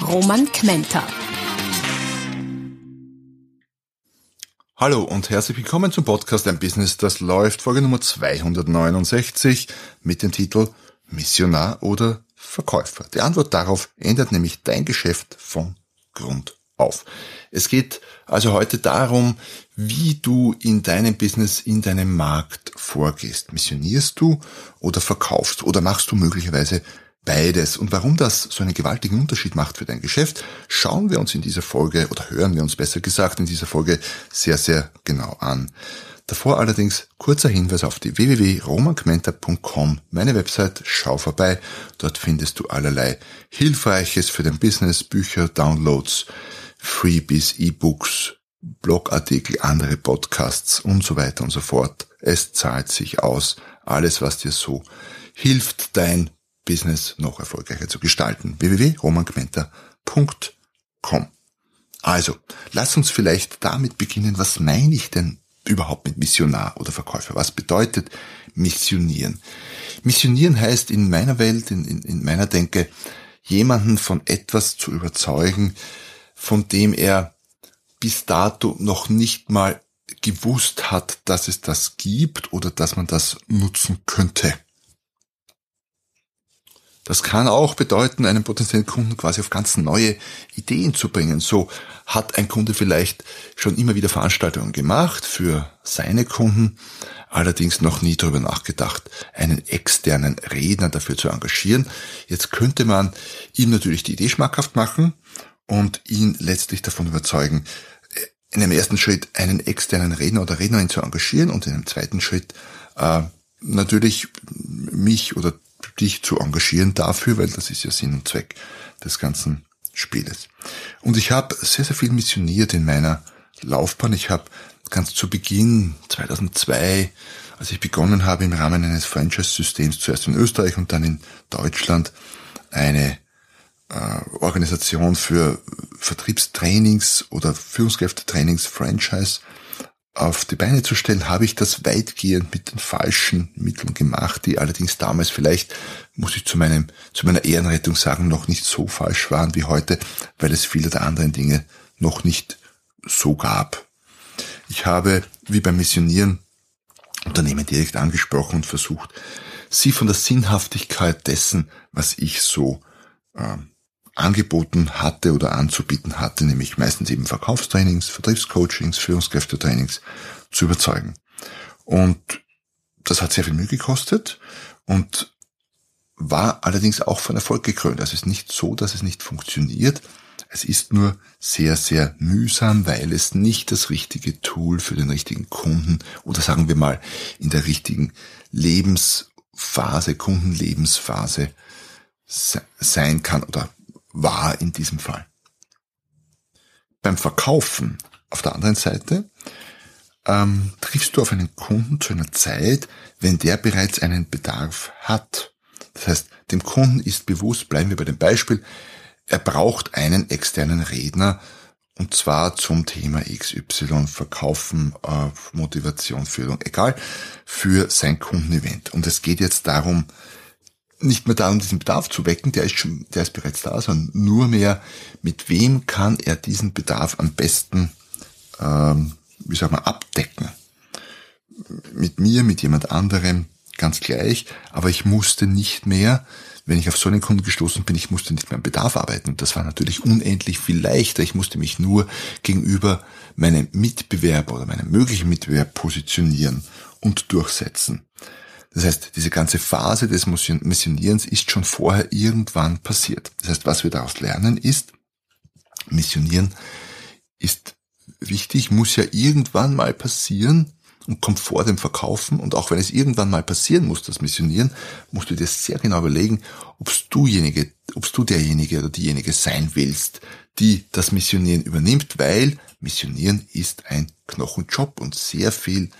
Roman Kmenter. Hallo und herzlich willkommen zum Podcast Ein Business, das läuft, Folge Nummer 269 mit dem Titel Missionar oder Verkäufer. Die Antwort darauf ändert nämlich dein Geschäft von Grund auf. Es geht also heute darum, wie du in deinem Business, in deinem Markt vorgehst. Missionierst du oder verkaufst oder machst du möglicherweise beides? Und warum das so einen gewaltigen Unterschied macht für dein Geschäft, schauen wir uns in dieser Folge oder hören wir uns besser gesagt in dieser Folge sehr, sehr genau an. Davor allerdings kurzer Hinweis auf die www.romankmenta.com, meine Website, schau vorbei. Dort findest du allerlei Hilfreiches für dein Business, Bücher, Downloads, Freebies, E-Books, Blogartikel, andere Podcasts und so weiter und so fort. Es zahlt sich aus. Alles, was dir so hilft, dein Business noch erfolgreicher zu gestalten. www.romankmenta.com Also, lass uns vielleicht damit beginnen, was meine ich denn überhaupt mit Missionar oder Verkäufer? Was bedeutet missionieren? Missionieren heißt in meiner Welt, in, in, in meiner Denke, jemanden von etwas zu überzeugen, von dem er bis dato noch nicht mal gewusst hat, dass es das gibt oder dass man das nutzen könnte. Das kann auch bedeuten, einen potenziellen Kunden quasi auf ganz neue Ideen zu bringen. So hat ein Kunde vielleicht schon immer wieder Veranstaltungen gemacht für seine Kunden, allerdings noch nie darüber nachgedacht, einen externen Redner dafür zu engagieren. Jetzt könnte man ihm natürlich die Idee schmackhaft machen und ihn letztlich davon überzeugen, in einem ersten Schritt einen externen Redner oder Rednerin zu engagieren und in einem zweiten Schritt äh, natürlich mich oder dich zu engagieren dafür, weil das ist ja Sinn und Zweck des ganzen Spieles. Und ich habe sehr, sehr viel missioniert in meiner Laufbahn. Ich habe ganz zu Beginn 2002, als ich begonnen habe im Rahmen eines Franchise-Systems, zuerst in Österreich und dann in Deutschland, eine äh, Organisation für Vertriebstrainings oder Führungskräftetrainings Franchise auf die Beine zu stellen, habe ich das weitgehend mit den falschen Mitteln gemacht, die allerdings damals vielleicht, muss ich zu meinem, zu meiner Ehrenrettung sagen, noch nicht so falsch waren wie heute, weil es viele der anderen Dinge noch nicht so gab. Ich habe, wie beim Missionieren, Unternehmen direkt angesprochen und versucht, sie von der Sinnhaftigkeit dessen, was ich so ähm, angeboten hatte oder anzubieten hatte, nämlich meistens eben Verkaufstrainings, Vertriebscoachings, Führungskräftetrainings zu überzeugen. Und das hat sehr viel Mühe gekostet und war allerdings auch von Erfolg gekrönt. Also es ist nicht so, dass es nicht funktioniert. Es ist nur sehr, sehr mühsam, weil es nicht das richtige Tool für den richtigen Kunden oder sagen wir mal in der richtigen Lebensphase, Kundenlebensphase sein kann oder war in diesem Fall. Beim Verkaufen auf der anderen Seite ähm, triffst du auf einen Kunden zu einer Zeit, wenn der bereits einen Bedarf hat. Das heißt, dem Kunden ist bewusst, bleiben wir bei dem Beispiel, er braucht einen externen Redner und zwar zum Thema XY, Verkaufen, äh, Motivation, Führung, egal, für sein Kundenevent. Und es geht jetzt darum, nicht mehr darum, diesen Bedarf zu wecken, der ist schon, der ist bereits da, sondern nur mehr, mit wem kann er diesen Bedarf am besten, ähm, wie sagen wir, abdecken. Mit mir, mit jemand anderem, ganz gleich, aber ich musste nicht mehr, wenn ich auf so einen Kunden gestoßen bin, ich musste nicht mehr am Bedarf arbeiten. Und das war natürlich unendlich viel leichter. Ich musste mich nur gegenüber meinem Mitbewerber oder meinem möglichen Mitbewerber positionieren und durchsetzen. Das heißt, diese ganze Phase des Missionierens ist schon vorher irgendwann passiert. Das heißt, was wir daraus lernen ist, Missionieren ist wichtig, muss ja irgendwann mal passieren, und kommt vor dem Verkaufen. Und auch wenn es irgendwann mal passieren muss, das Missionieren, musst du dir sehr genau überlegen, ob du derjenige oder diejenige sein willst, die das Missionieren übernimmt, weil Missionieren ist ein Knochenjob und sehr viel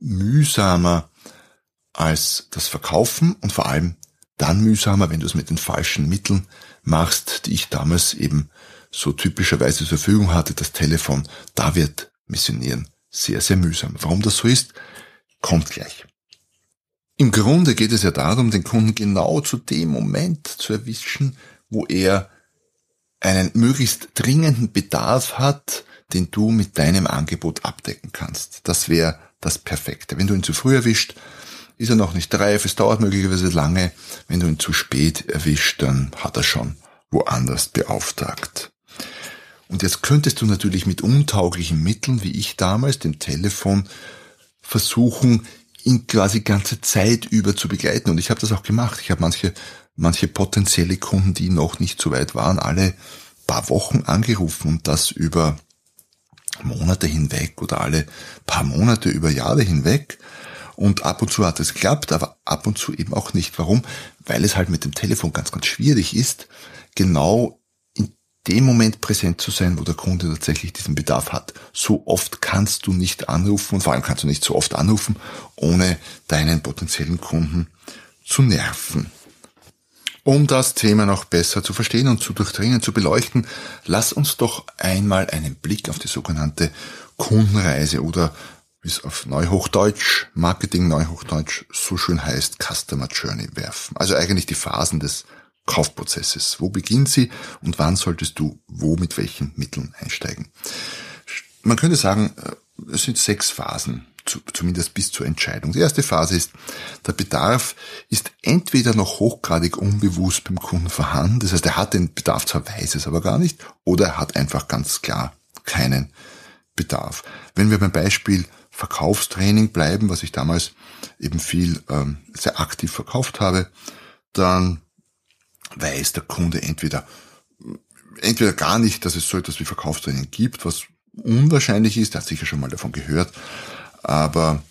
mühsamer als das Verkaufen und vor allem dann mühsamer, wenn du es mit den falschen Mitteln machst, die ich damals eben so typischerweise zur Verfügung hatte, das Telefon. Da wird Missionieren sehr, sehr mühsam. Warum das so ist, kommt gleich. Im Grunde geht es ja darum, den Kunden genau zu dem Moment zu erwischen, wo er einen möglichst dringenden Bedarf hat, den du mit deinem Angebot abdecken kannst. Das wäre das Perfekte. Wenn du ihn zu früh erwischt, ist er noch nicht reif, es dauert möglicherweise lange. Wenn du ihn zu spät erwischt, dann hat er schon woanders beauftragt. Und jetzt könntest du natürlich mit untauglichen Mitteln, wie ich damals, dem Telefon, versuchen, ihn quasi ganze Zeit über zu begleiten. Und ich habe das auch gemacht. Ich habe manche, manche potenzielle Kunden, die noch nicht so weit waren, alle paar Wochen angerufen und das über Monate hinweg oder alle paar Monate über Jahre hinweg. Und ab und zu hat es geklappt, aber ab und zu eben auch nicht. Warum? Weil es halt mit dem Telefon ganz, ganz schwierig ist, genau in dem Moment präsent zu sein, wo der Kunde tatsächlich diesen Bedarf hat. So oft kannst du nicht anrufen und vor allem kannst du nicht so oft anrufen, ohne deinen potenziellen Kunden zu nerven. Um das Thema noch besser zu verstehen und zu durchdringen, zu beleuchten, lass uns doch einmal einen Blick auf die sogenannte Kundenreise oder wie es auf Neuhochdeutsch, Marketing Neuhochdeutsch so schön heißt, Customer Journey werfen. Also eigentlich die Phasen des Kaufprozesses. Wo beginnt sie und wann solltest du wo mit welchen Mitteln einsteigen? Man könnte sagen, äh, es sind sechs Phasen, zumindest bis zur Entscheidung. Die erste Phase ist, der Bedarf ist entweder noch hochgradig unbewusst beim Kunden vorhanden, das heißt, er hat den Bedarf zwar weiß es aber gar nicht, oder er hat einfach ganz klar keinen Bedarf. Wenn wir beim Beispiel Verkaufstraining bleiben, was ich damals eben viel ähm, sehr aktiv verkauft habe, dann weiß der Kunde entweder entweder gar nicht, dass es so etwas wie Verkaufstraining gibt, was unwahrscheinlich ist, er hat sicher schon mal davon gehört, aber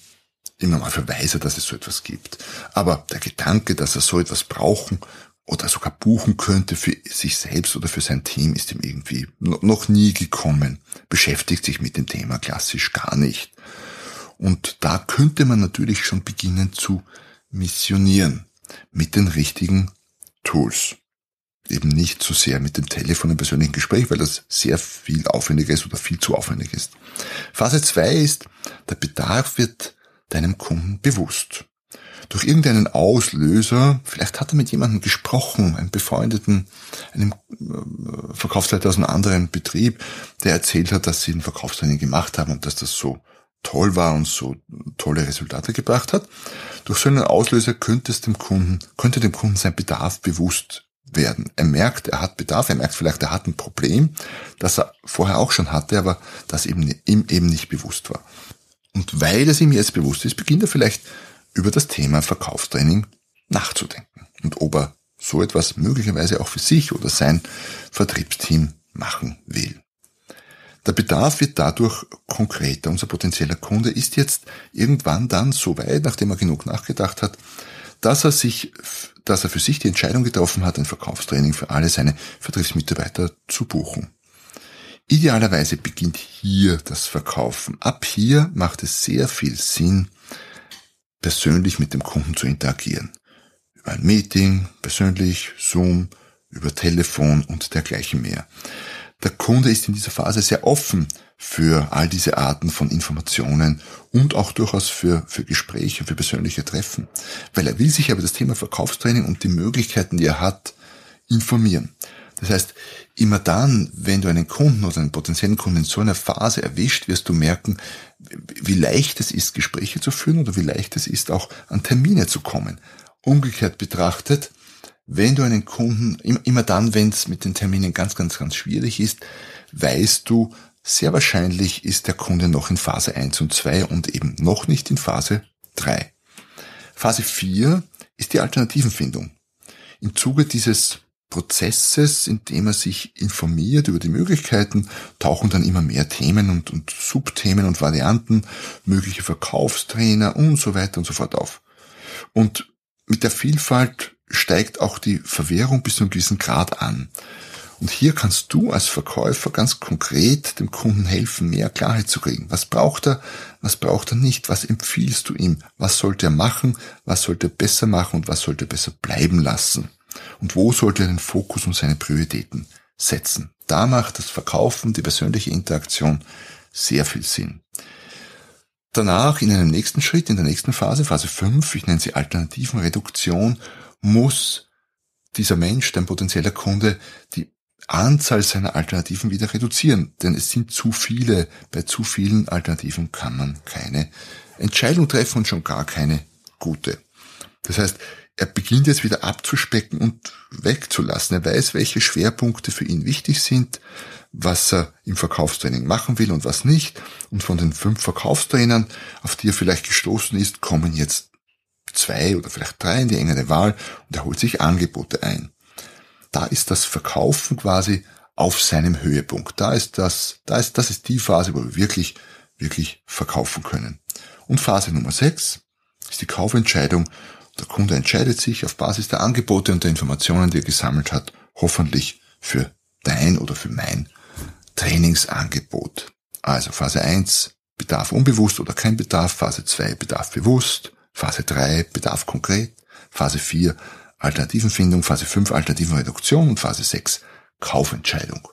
im Normalfall weiß er, dass es so etwas gibt. Aber der Gedanke, dass er so etwas brauchen oder sogar buchen könnte für sich selbst oder für sein Team, ist ihm irgendwie noch nie gekommen, beschäftigt sich mit dem Thema klassisch gar nicht. Und da könnte man natürlich schon beginnen zu missionieren mit den richtigen Tools. Eben nicht zu sehr mit dem Telefon im persönlichen Gespräch, weil das sehr viel aufwendiger ist oder viel zu aufwendig ist. Phase 2 ist, der Bedarf wird deinem Kunden bewusst. Durch irgendeinen Auslöser, vielleicht hat er mit jemandem gesprochen, einem befreundeten, einem äh, Verkaufsleiter aus einem anderen Betrieb, der erzählt hat, dass sie ein Verkaufstraining gemacht haben und dass das so toll war und so tolle Resultate gebracht hat. Durch so einen Auslöser könnte es dem Kunden, könnte dem Kunden sein Bedarf bewusst werden. Er merkt, er hat Bedarf, er merkt vielleicht, er hat ein Problem, das er vorher auch schon hatte, aber das ihm, ihm eben nicht bewusst war. Und weil es ihm jetzt bewusst ist, beginnt er vielleicht über das Thema Verkaufstraining nachzudenken und ob er so etwas möglicherweise auch für sich oder sein Vertriebsteam machen will. Der Bedarf wird dadurch konkreter. Unser potenzieller Kunde ist jetzt irgendwann dann so weit, nachdem er genug nachgedacht hat, dass er sich, dass er für sich die Entscheidung getroffen hat, ein Verkaufstraining für alle seine Vertriebsmitarbeiter zu buchen. Idealerweise beginnt hier das Verkaufen. Ab hier macht es sehr viel Sinn, persönlich mit dem Kunden zu interagieren. Über ein Meeting, persönlich, Zoom, über Telefon und dergleichen mehr. Der Kunde ist in dieser Phase sehr offen für all diese Arten von Informationen und auch durchaus für, für Gespräche, für persönliche Treffen, weil er will sich über das Thema Verkaufstraining und die Möglichkeiten, die er hat, informieren. Das heißt, immer dann, wenn du einen Kunden oder einen potenziellen Kunden in so einer Phase erwischt, wirst du merken, wie leicht es ist, Gespräche zu führen oder wie leicht es ist, auch an Termine zu kommen. Umgekehrt betrachtet, wenn du einen Kunden, immer dann, wenn es mit den Terminen ganz, ganz, ganz schwierig ist, weißt du, sehr wahrscheinlich ist der Kunde noch in Phase 1 und 2 und eben noch nicht in Phase 3. Phase 4 ist die Alternativenfindung. Im Zuge dieses Prozesses, in dem er sich informiert über die Möglichkeiten, tauchen dann immer mehr Themen und, und Subthemen und Varianten, mögliche Verkaufstrainer und so weiter und so fort auf. Und mit der Vielfalt steigt auch die Verwirrung bis zu einem gewissen Grad an. Und hier kannst du als Verkäufer ganz konkret dem Kunden helfen, mehr Klarheit zu kriegen. Was braucht er? Was braucht er nicht? Was empfiehlst du ihm? Was sollte er machen? Was sollte er besser machen? Und was sollte er besser bleiben lassen? Und wo sollte er den Fokus und seine Prioritäten setzen? Da macht das Verkaufen, die persönliche Interaktion sehr viel Sinn. Danach, in einem nächsten Schritt, in der nächsten Phase, Phase 5, ich nenne sie Alternativenreduktion, muss dieser Mensch, dein potenzieller Kunde, die Anzahl seiner Alternativen wieder reduzieren. Denn es sind zu viele. Bei zu vielen Alternativen kann man keine Entscheidung treffen und schon gar keine gute. Das heißt, er beginnt jetzt wieder abzuspecken und wegzulassen. Er weiß, welche Schwerpunkte für ihn wichtig sind, was er im Verkaufstraining machen will und was nicht. Und von den fünf Verkaufstrainern, auf die er vielleicht gestoßen ist, kommen jetzt zwei oder vielleicht drei in die engere Wahl und er holt sich Angebote ein. Da ist das Verkaufen quasi auf seinem Höhepunkt. Da ist das, da ist, das ist die Phase, wo wir wirklich, wirklich verkaufen können. Und Phase Nummer sechs ist die Kaufentscheidung der Kunde entscheidet sich auf Basis der Angebote und der Informationen, die er gesammelt hat, hoffentlich für dein oder für mein Trainingsangebot. Also Phase 1, Bedarf unbewusst oder kein Bedarf, Phase 2, Bedarf bewusst, Phase 3, Bedarf konkret, Phase 4, Alternativenfindung, Phase 5, Alternativenreduktion und Phase 6, Kaufentscheidung.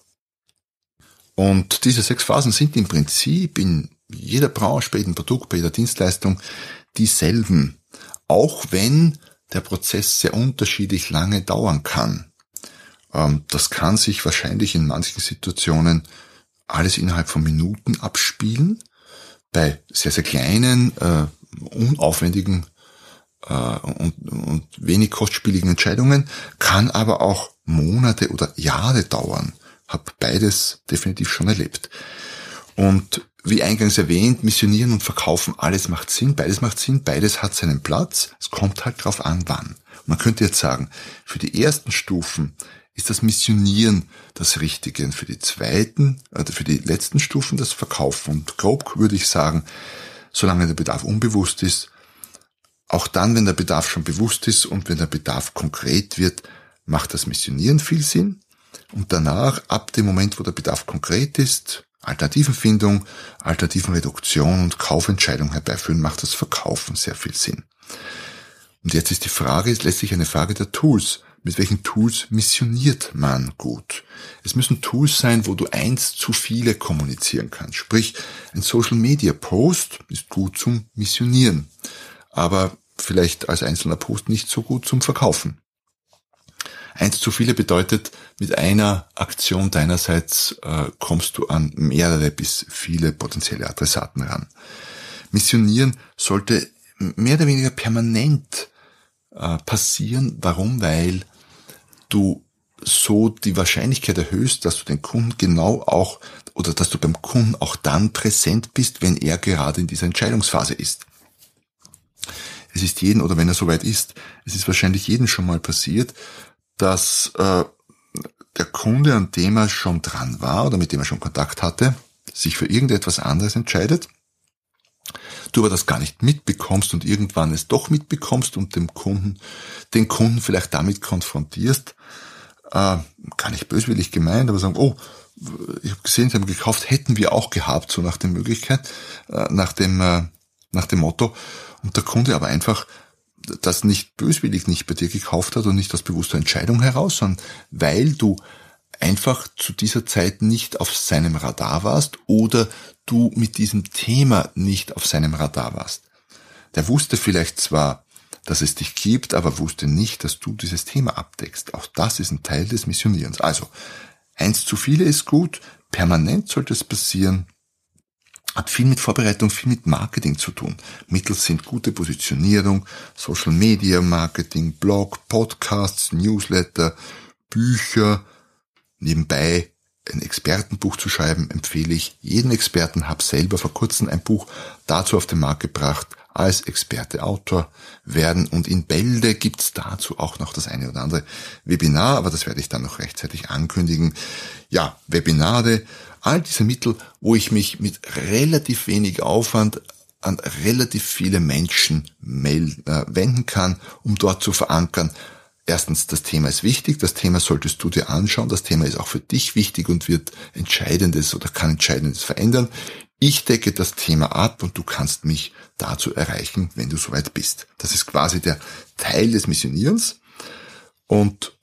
Und diese sechs Phasen sind im Prinzip in jeder Branche, bei jedem Produkt, bei jeder Dienstleistung dieselben auch wenn der Prozess sehr unterschiedlich lange dauern kann. Ähm, das kann sich wahrscheinlich in manchen Situationen alles innerhalb von Minuten abspielen. Bei sehr, sehr kleinen, äh, unaufwendigen äh, und, und wenig kostspieligen Entscheidungen kann aber auch Monate oder Jahre dauern. Hab beides definitiv schon erlebt. Und wie eingangs erwähnt, missionieren und verkaufen, alles macht Sinn, beides macht Sinn, beides hat seinen Platz. Es kommt halt drauf an, wann. Man könnte jetzt sagen, für die ersten Stufen ist das Missionieren das Richtige und für die zweiten, oder für die letzten Stufen das Verkaufen. Und grob würde ich sagen, solange der Bedarf unbewusst ist, auch dann, wenn der Bedarf schon bewusst ist und wenn der Bedarf konkret wird, macht das Missionieren viel Sinn. Und danach, ab dem Moment, wo der Bedarf konkret ist, Alternativenfindung, Alternativenreduktion und Kaufentscheidung herbeiführen, macht das Verkaufen sehr viel Sinn. Und jetzt ist die Frage, ist letztlich eine Frage der Tools. Mit welchen Tools missioniert man gut? Es müssen Tools sein, wo du eins zu viele kommunizieren kannst. Sprich, ein Social Media Post ist gut zum Missionieren, aber vielleicht als einzelner Post nicht so gut zum Verkaufen. Eins zu viele bedeutet, mit einer Aktion deinerseits äh, kommst du an mehrere bis viele potenzielle Adressaten ran. Missionieren sollte mehr oder weniger permanent äh, passieren. Warum? Weil du so die Wahrscheinlichkeit erhöhst, dass du den Kunden genau auch oder dass du beim Kunden auch dann präsent bist, wenn er gerade in dieser Entscheidungsphase ist. Es ist jeden, oder wenn er soweit ist, es ist wahrscheinlich jedem schon mal passiert, dass äh, der Kunde, an dem er schon dran war oder mit dem er schon Kontakt hatte, sich für irgendetwas anderes entscheidet, du aber das gar nicht mitbekommst und irgendwann es doch mitbekommst und dem Kunden, den Kunden vielleicht damit konfrontierst, äh, gar nicht böswillig gemeint, aber sagen, oh, ich habe gesehen, sie haben gekauft, hätten wir auch gehabt, so nach der Möglichkeit, äh, nach dem, äh, nach dem Motto. Und der Kunde aber einfach das nicht böswillig nicht bei dir gekauft hat und nicht aus bewusster Entscheidung heraus, sondern weil du einfach zu dieser Zeit nicht auf seinem Radar warst oder du mit diesem Thema nicht auf seinem Radar warst. Der wusste vielleicht zwar, dass es dich gibt, aber wusste nicht, dass du dieses Thema abdeckst. Auch das ist ein Teil des Missionierens. Also, eins zu viele ist gut, permanent sollte es passieren, hat viel mit Vorbereitung, viel mit Marketing zu tun. Mittel sind gute Positionierung, Social Media Marketing, Blog, Podcasts, Newsletter, Bücher, nebenbei ein Expertenbuch zu schreiben, empfehle ich jeden Experten, habe selber vor kurzem ein Buch dazu auf den Markt gebracht, als Experte Autor werden. Und in Bälde gibt's dazu auch noch das eine oder andere Webinar, aber das werde ich dann noch rechtzeitig ankündigen. Ja, Webinare, all diese Mittel, wo ich mich mit relativ wenig Aufwand an relativ viele Menschen äh, wenden kann, um dort zu verankern. Erstens, das Thema ist wichtig, das Thema solltest du dir anschauen, das Thema ist auch für dich wichtig und wird Entscheidendes oder kann Entscheidendes verändern. Ich decke das Thema ab und du kannst mich dazu erreichen, wenn du soweit bist. Das ist quasi der Teil des Missionierens. Und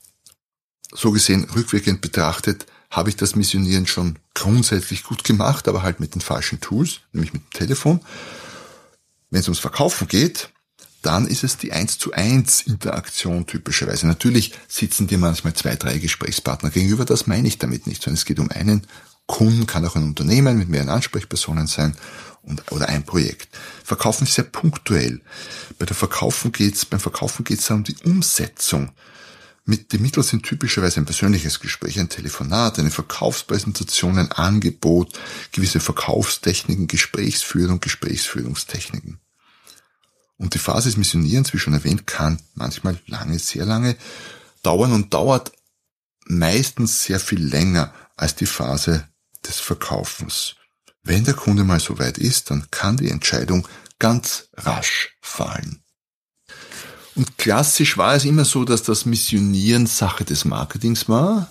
so gesehen, rückwirkend betrachtet, habe ich das Missionieren schon grundsätzlich gut gemacht, aber halt mit den falschen Tools, nämlich mit dem Telefon. Wenn es ums Verkaufen geht, dann ist es die 1 zu 1 Interaktion typischerweise. Natürlich sitzen dir manchmal zwei, drei Gesprächspartner gegenüber, das meine ich damit nicht, sondern es geht um einen Kunden, kann auch ein Unternehmen mit mehreren Ansprechpersonen sein und, oder ein Projekt. Verkaufen ist sehr punktuell. Bei der Verkaufen geht's, beim Verkaufen geht's um die Umsetzung. Mit den Mitteln sind typischerweise ein persönliches Gespräch, ein Telefonat, eine Verkaufspräsentation, ein Angebot, gewisse Verkaufstechniken, Gesprächsführung, Gesprächsführungstechniken. Und die Phase des Missionierens, wie schon erwähnt, kann manchmal lange, sehr lange dauern und dauert meistens sehr viel länger als die Phase des Verkaufens. Wenn der Kunde mal so weit ist, dann kann die Entscheidung ganz rasch fallen. Und klassisch war es immer so, dass das Missionieren Sache des Marketings war.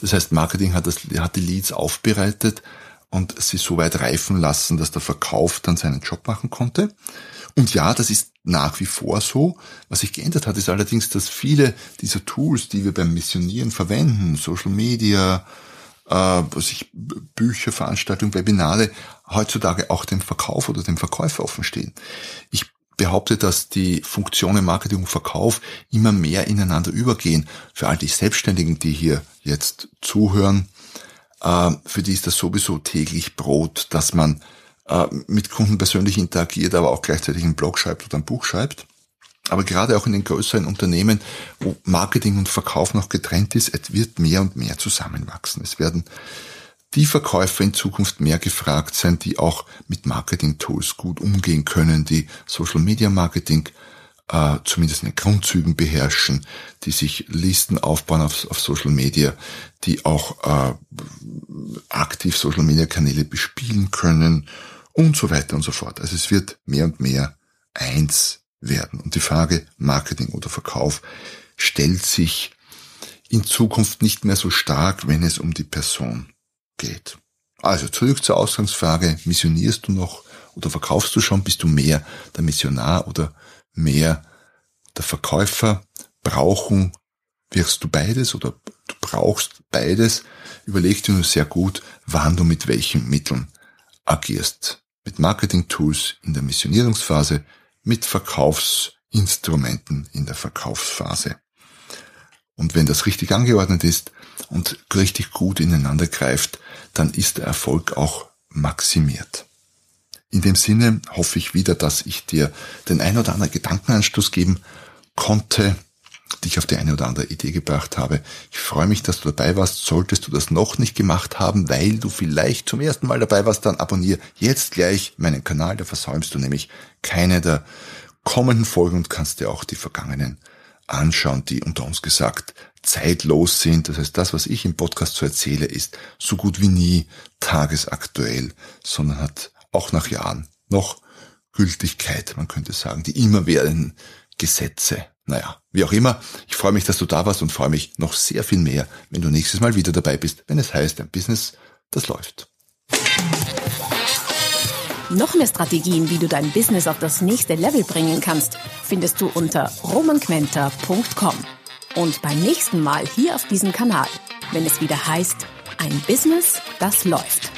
Das heißt, Marketing hat, das, hat die Leads aufbereitet und sie so weit reifen lassen, dass der Verkauf dann seinen Job machen konnte. Und ja, das ist nach wie vor so. Was sich geändert hat, ist allerdings, dass viele dieser Tools, die wir beim Missionieren verwenden, Social Media, äh, sich Bücher, Veranstaltungen, Webinare heutzutage auch dem Verkauf oder dem Verkäufer offenstehen. Ich behaupte, dass die Funktionen Marketing und Verkauf immer mehr ineinander übergehen. Für all die Selbstständigen, die hier jetzt zuhören, für die ist das sowieso täglich Brot, dass man äh, mit Kunden persönlich interagiert, aber auch gleichzeitig einen Blog schreibt oder ein Buch schreibt. Aber gerade auch in den größeren Unternehmen, wo Marketing und Verkauf noch getrennt ist, es wird mehr und mehr zusammenwachsen. Es werden die Verkäufer in Zukunft mehr gefragt sein, die auch mit Marketing-Tools gut umgehen können, die Social-Media-Marketing äh, zumindest in den Grundzügen beherrschen, die sich Listen aufbauen auf, auf Social Media, die auch äh, aktiv Social Media Kanäle bespielen können und so weiter und so fort. Also es wird mehr und mehr eins werden. Und die Frage Marketing oder Verkauf stellt sich in Zukunft nicht mehr so stark, wenn es um die Person geht. Also zurück zur Ausgangsfrage, missionierst du noch oder verkaufst du schon, bist du mehr der Missionar oder mehr der Verkäufer? Brauchen wirst du beides oder du brauchst beides? Überleg dir nur sehr gut, wann du mit welchen Mitteln agierst. Mit Marketing-Tools in der Missionierungsphase, mit Verkaufsinstrumenten in der Verkaufsphase. Und wenn das richtig angeordnet ist und richtig gut ineinander greift, dann ist der Erfolg auch maximiert. In dem Sinne hoffe ich wieder, dass ich dir den ein oder anderen Gedankenanstoß geben konnte, dich auf die eine oder andere Idee gebracht habe. Ich freue mich, dass du dabei warst. Solltest du das noch nicht gemacht haben, weil du vielleicht zum ersten Mal dabei warst, dann abonniere jetzt gleich meinen Kanal. Da versäumst du nämlich keine der kommenden Folgen und kannst dir auch die vergangenen anschauen, die unter uns gesagt zeitlos sind. Das heißt, das, was ich im Podcast so erzähle, ist so gut wie nie tagesaktuell, sondern hat auch nach Jahren noch Gültigkeit, man könnte sagen, die immer werden Gesetze. Naja, wie auch immer, ich freue mich, dass du da warst und freue mich noch sehr viel mehr, wenn du nächstes Mal wieder dabei bist, wenn es heißt, ein Business, das läuft. Noch mehr Strategien, wie du dein Business auf das nächste Level bringen kannst, findest du unter romanquenter.com. Und beim nächsten Mal hier auf diesem Kanal, wenn es wieder heißt, ein Business, das läuft.